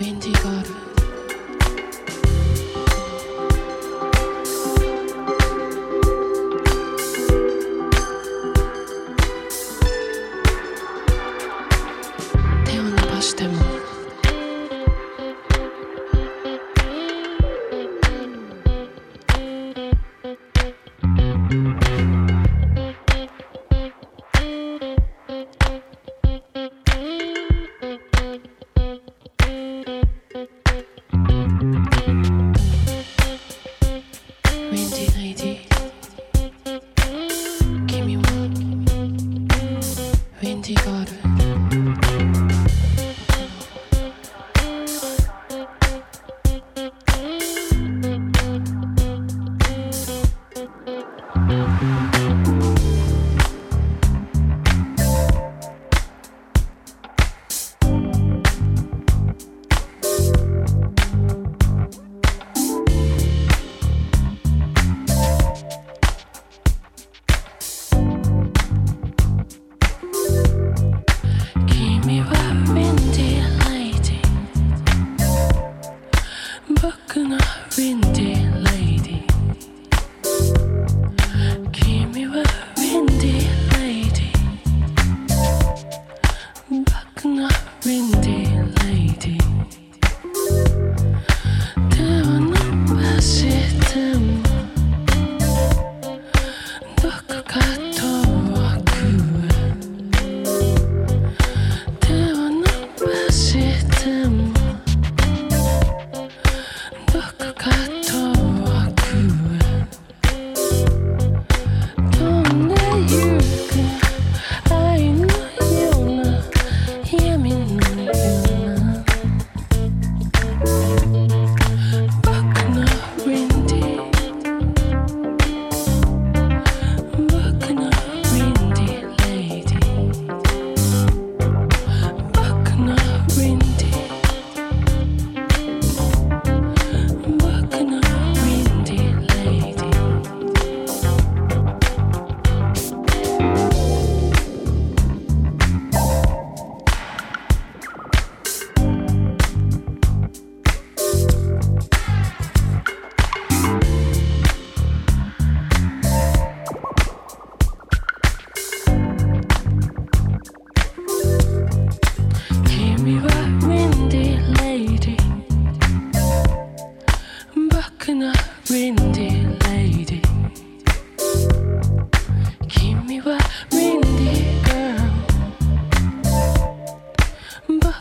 Windy Garden. Windy lady.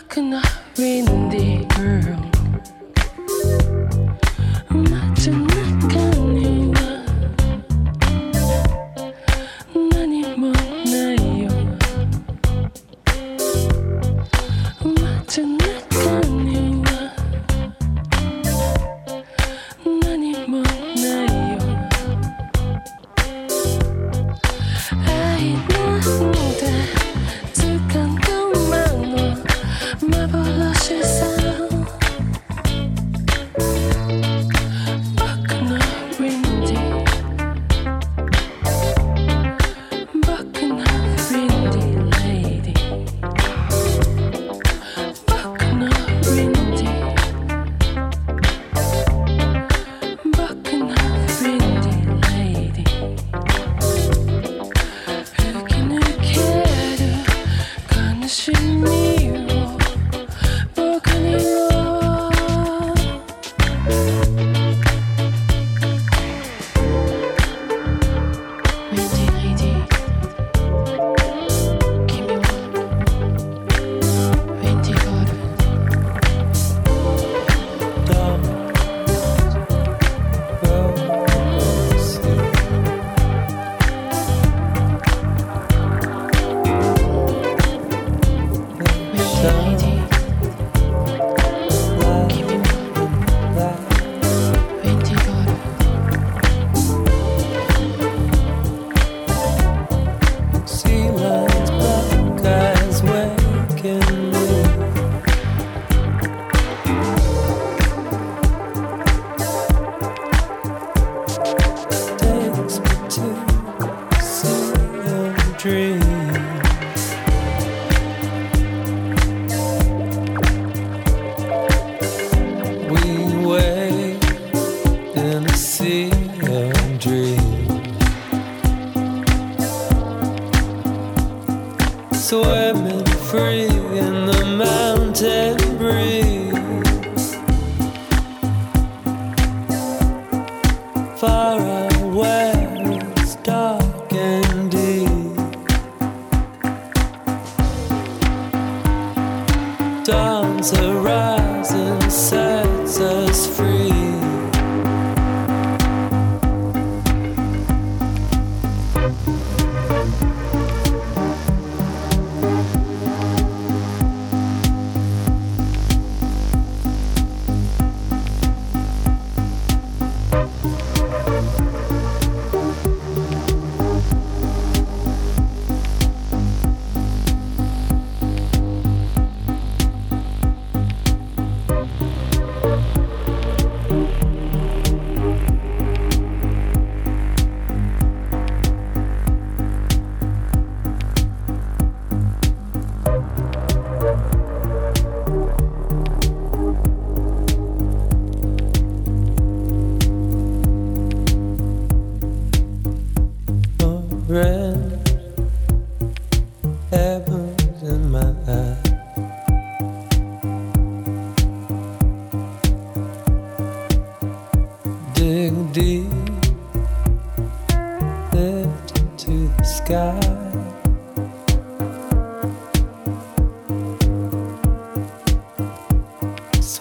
could not read the girl.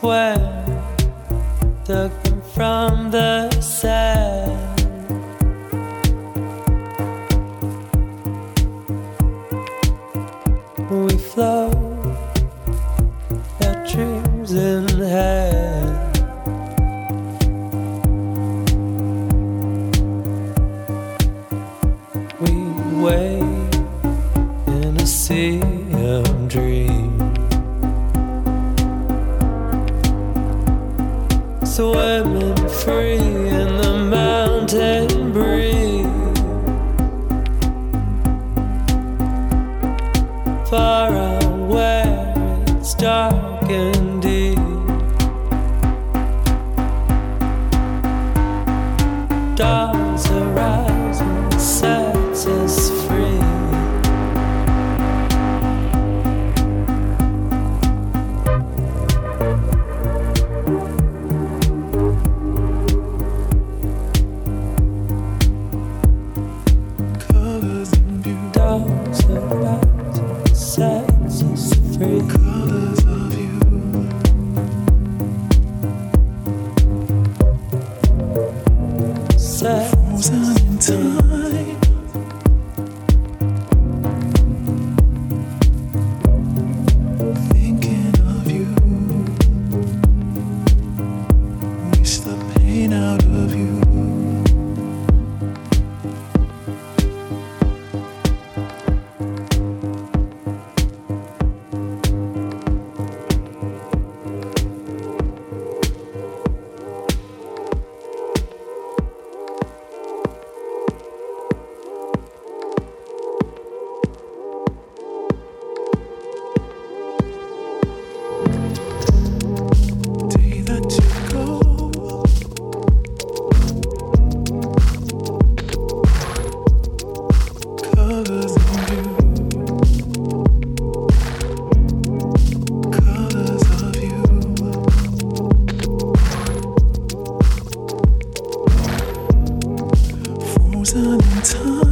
world, dug them from the sand. Stars arise and sets us free. time.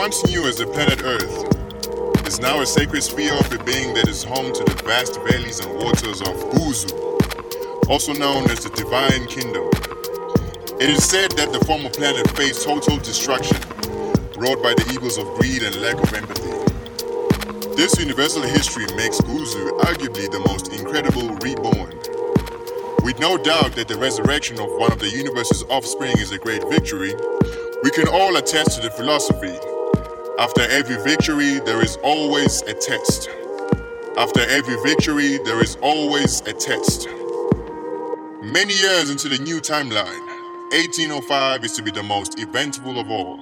Once knew as the planet Earth, is now a sacred sphere of a being that is home to the vast valleys and waters of Guzu, also known as the Divine Kingdom. It is said that the former planet faced total destruction, wrought by the evils of greed and lack of empathy. This universal history makes Guzu arguably the most incredible reborn. With no doubt that the resurrection of one of the universe's offspring is a great victory, we can all attest to the philosophy. After every victory, there is always a test. After every victory, there is always a test. Many years into the new timeline, 1805 is to be the most eventful of all.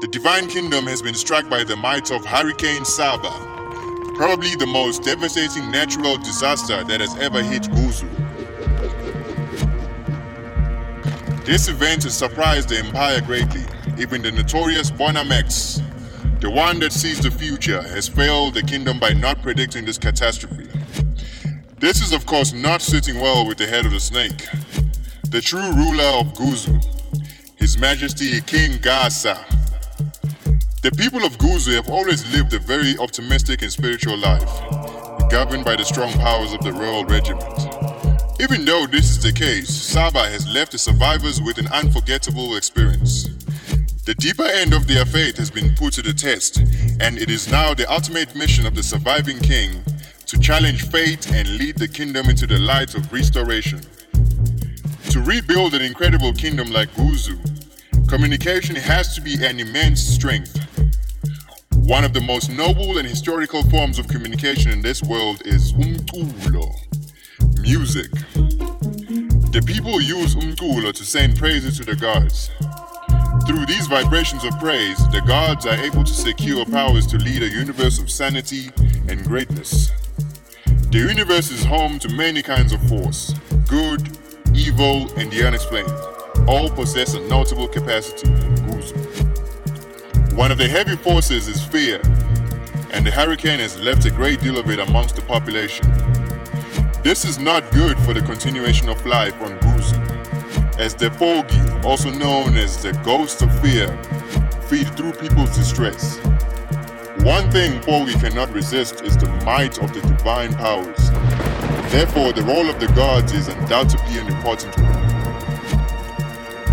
The Divine Kingdom has been struck by the might of Hurricane Saba, probably the most devastating natural disaster that has ever hit Guzu. This event has surprised the Empire greatly. Even the notorious Bonamex, the one that sees the future, has failed the kingdom by not predicting this catastrophe. This is, of course, not sitting well with the head of the snake, the true ruler of Guzu, His Majesty King Gasa. The people of Guzu have always lived a very optimistic and spiritual life, governed by the strong powers of the royal regiment. Even though this is the case, Saba has left the survivors with an unforgettable experience. The deeper end of their faith has been put to the test, and it is now the ultimate mission of the surviving king to challenge fate and lead the kingdom into the light of restoration. To rebuild an incredible kingdom like Guzu, communication has to be an immense strength. One of the most noble and historical forms of communication in this world is umculo, music. The people use umculo to send praises to the gods. Through these vibrations of praise, the gods are able to secure powers to lead a universe of sanity and greatness. The universe is home to many kinds of force good, evil, and the unexplained. All possess a notable capacity. One of the heavy forces is fear, and the hurricane has left a great deal of it amongst the population. This is not good for the continuation of life on Guzu, as the Fogi, also known as the ghost of fear, feed through people's distress. One thing Fogi cannot resist is the might of the divine powers. Therefore, the role of the gods is undoubtedly an important one.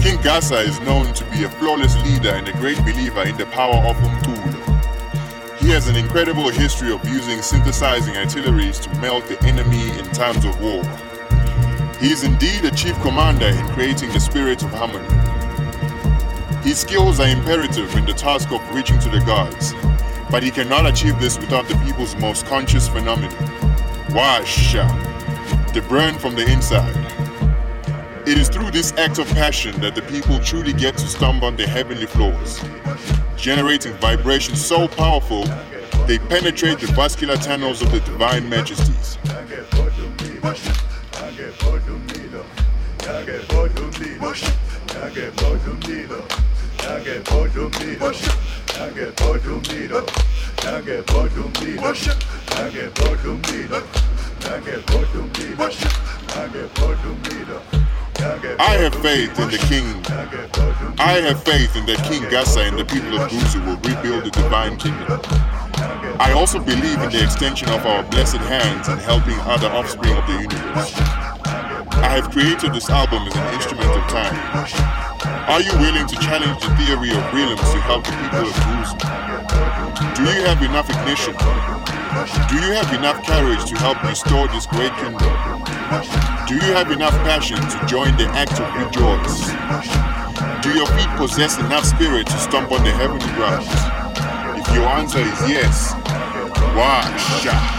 King Gasa is known to be a flawless leader and a great believer in the power of Umculo. He has an incredible history of using synthesizing artilleries to melt the enemy in times of war. He is indeed a chief commander in creating the spirit of harmony. His skills are imperative in the task of reaching to the gods, but he cannot achieve this without the people's most conscious phenomenon. Washa, the burn from the inside. It is through this act of passion that the people truly get to stomp on the heavenly floors, generating vibrations so powerful they penetrate the vascular tunnels of the divine majesties. I have faith in the king. I have faith in that King Gasa and the people of Guzu will rebuild the divine kingdom. I also believe in the extension of our blessed hands in helping other offspring of the universe. I have created this album as an instrument of time. Are you willing to challenge the theory of rhythms to help the people of Jerusalem? Do you have enough ignition? Do you have enough courage to help restore this great kingdom? Do you have enough passion to join the act of rejoice? Do your feet possess enough spirit to stomp on the heavenly ground? If your answer is yes, washa.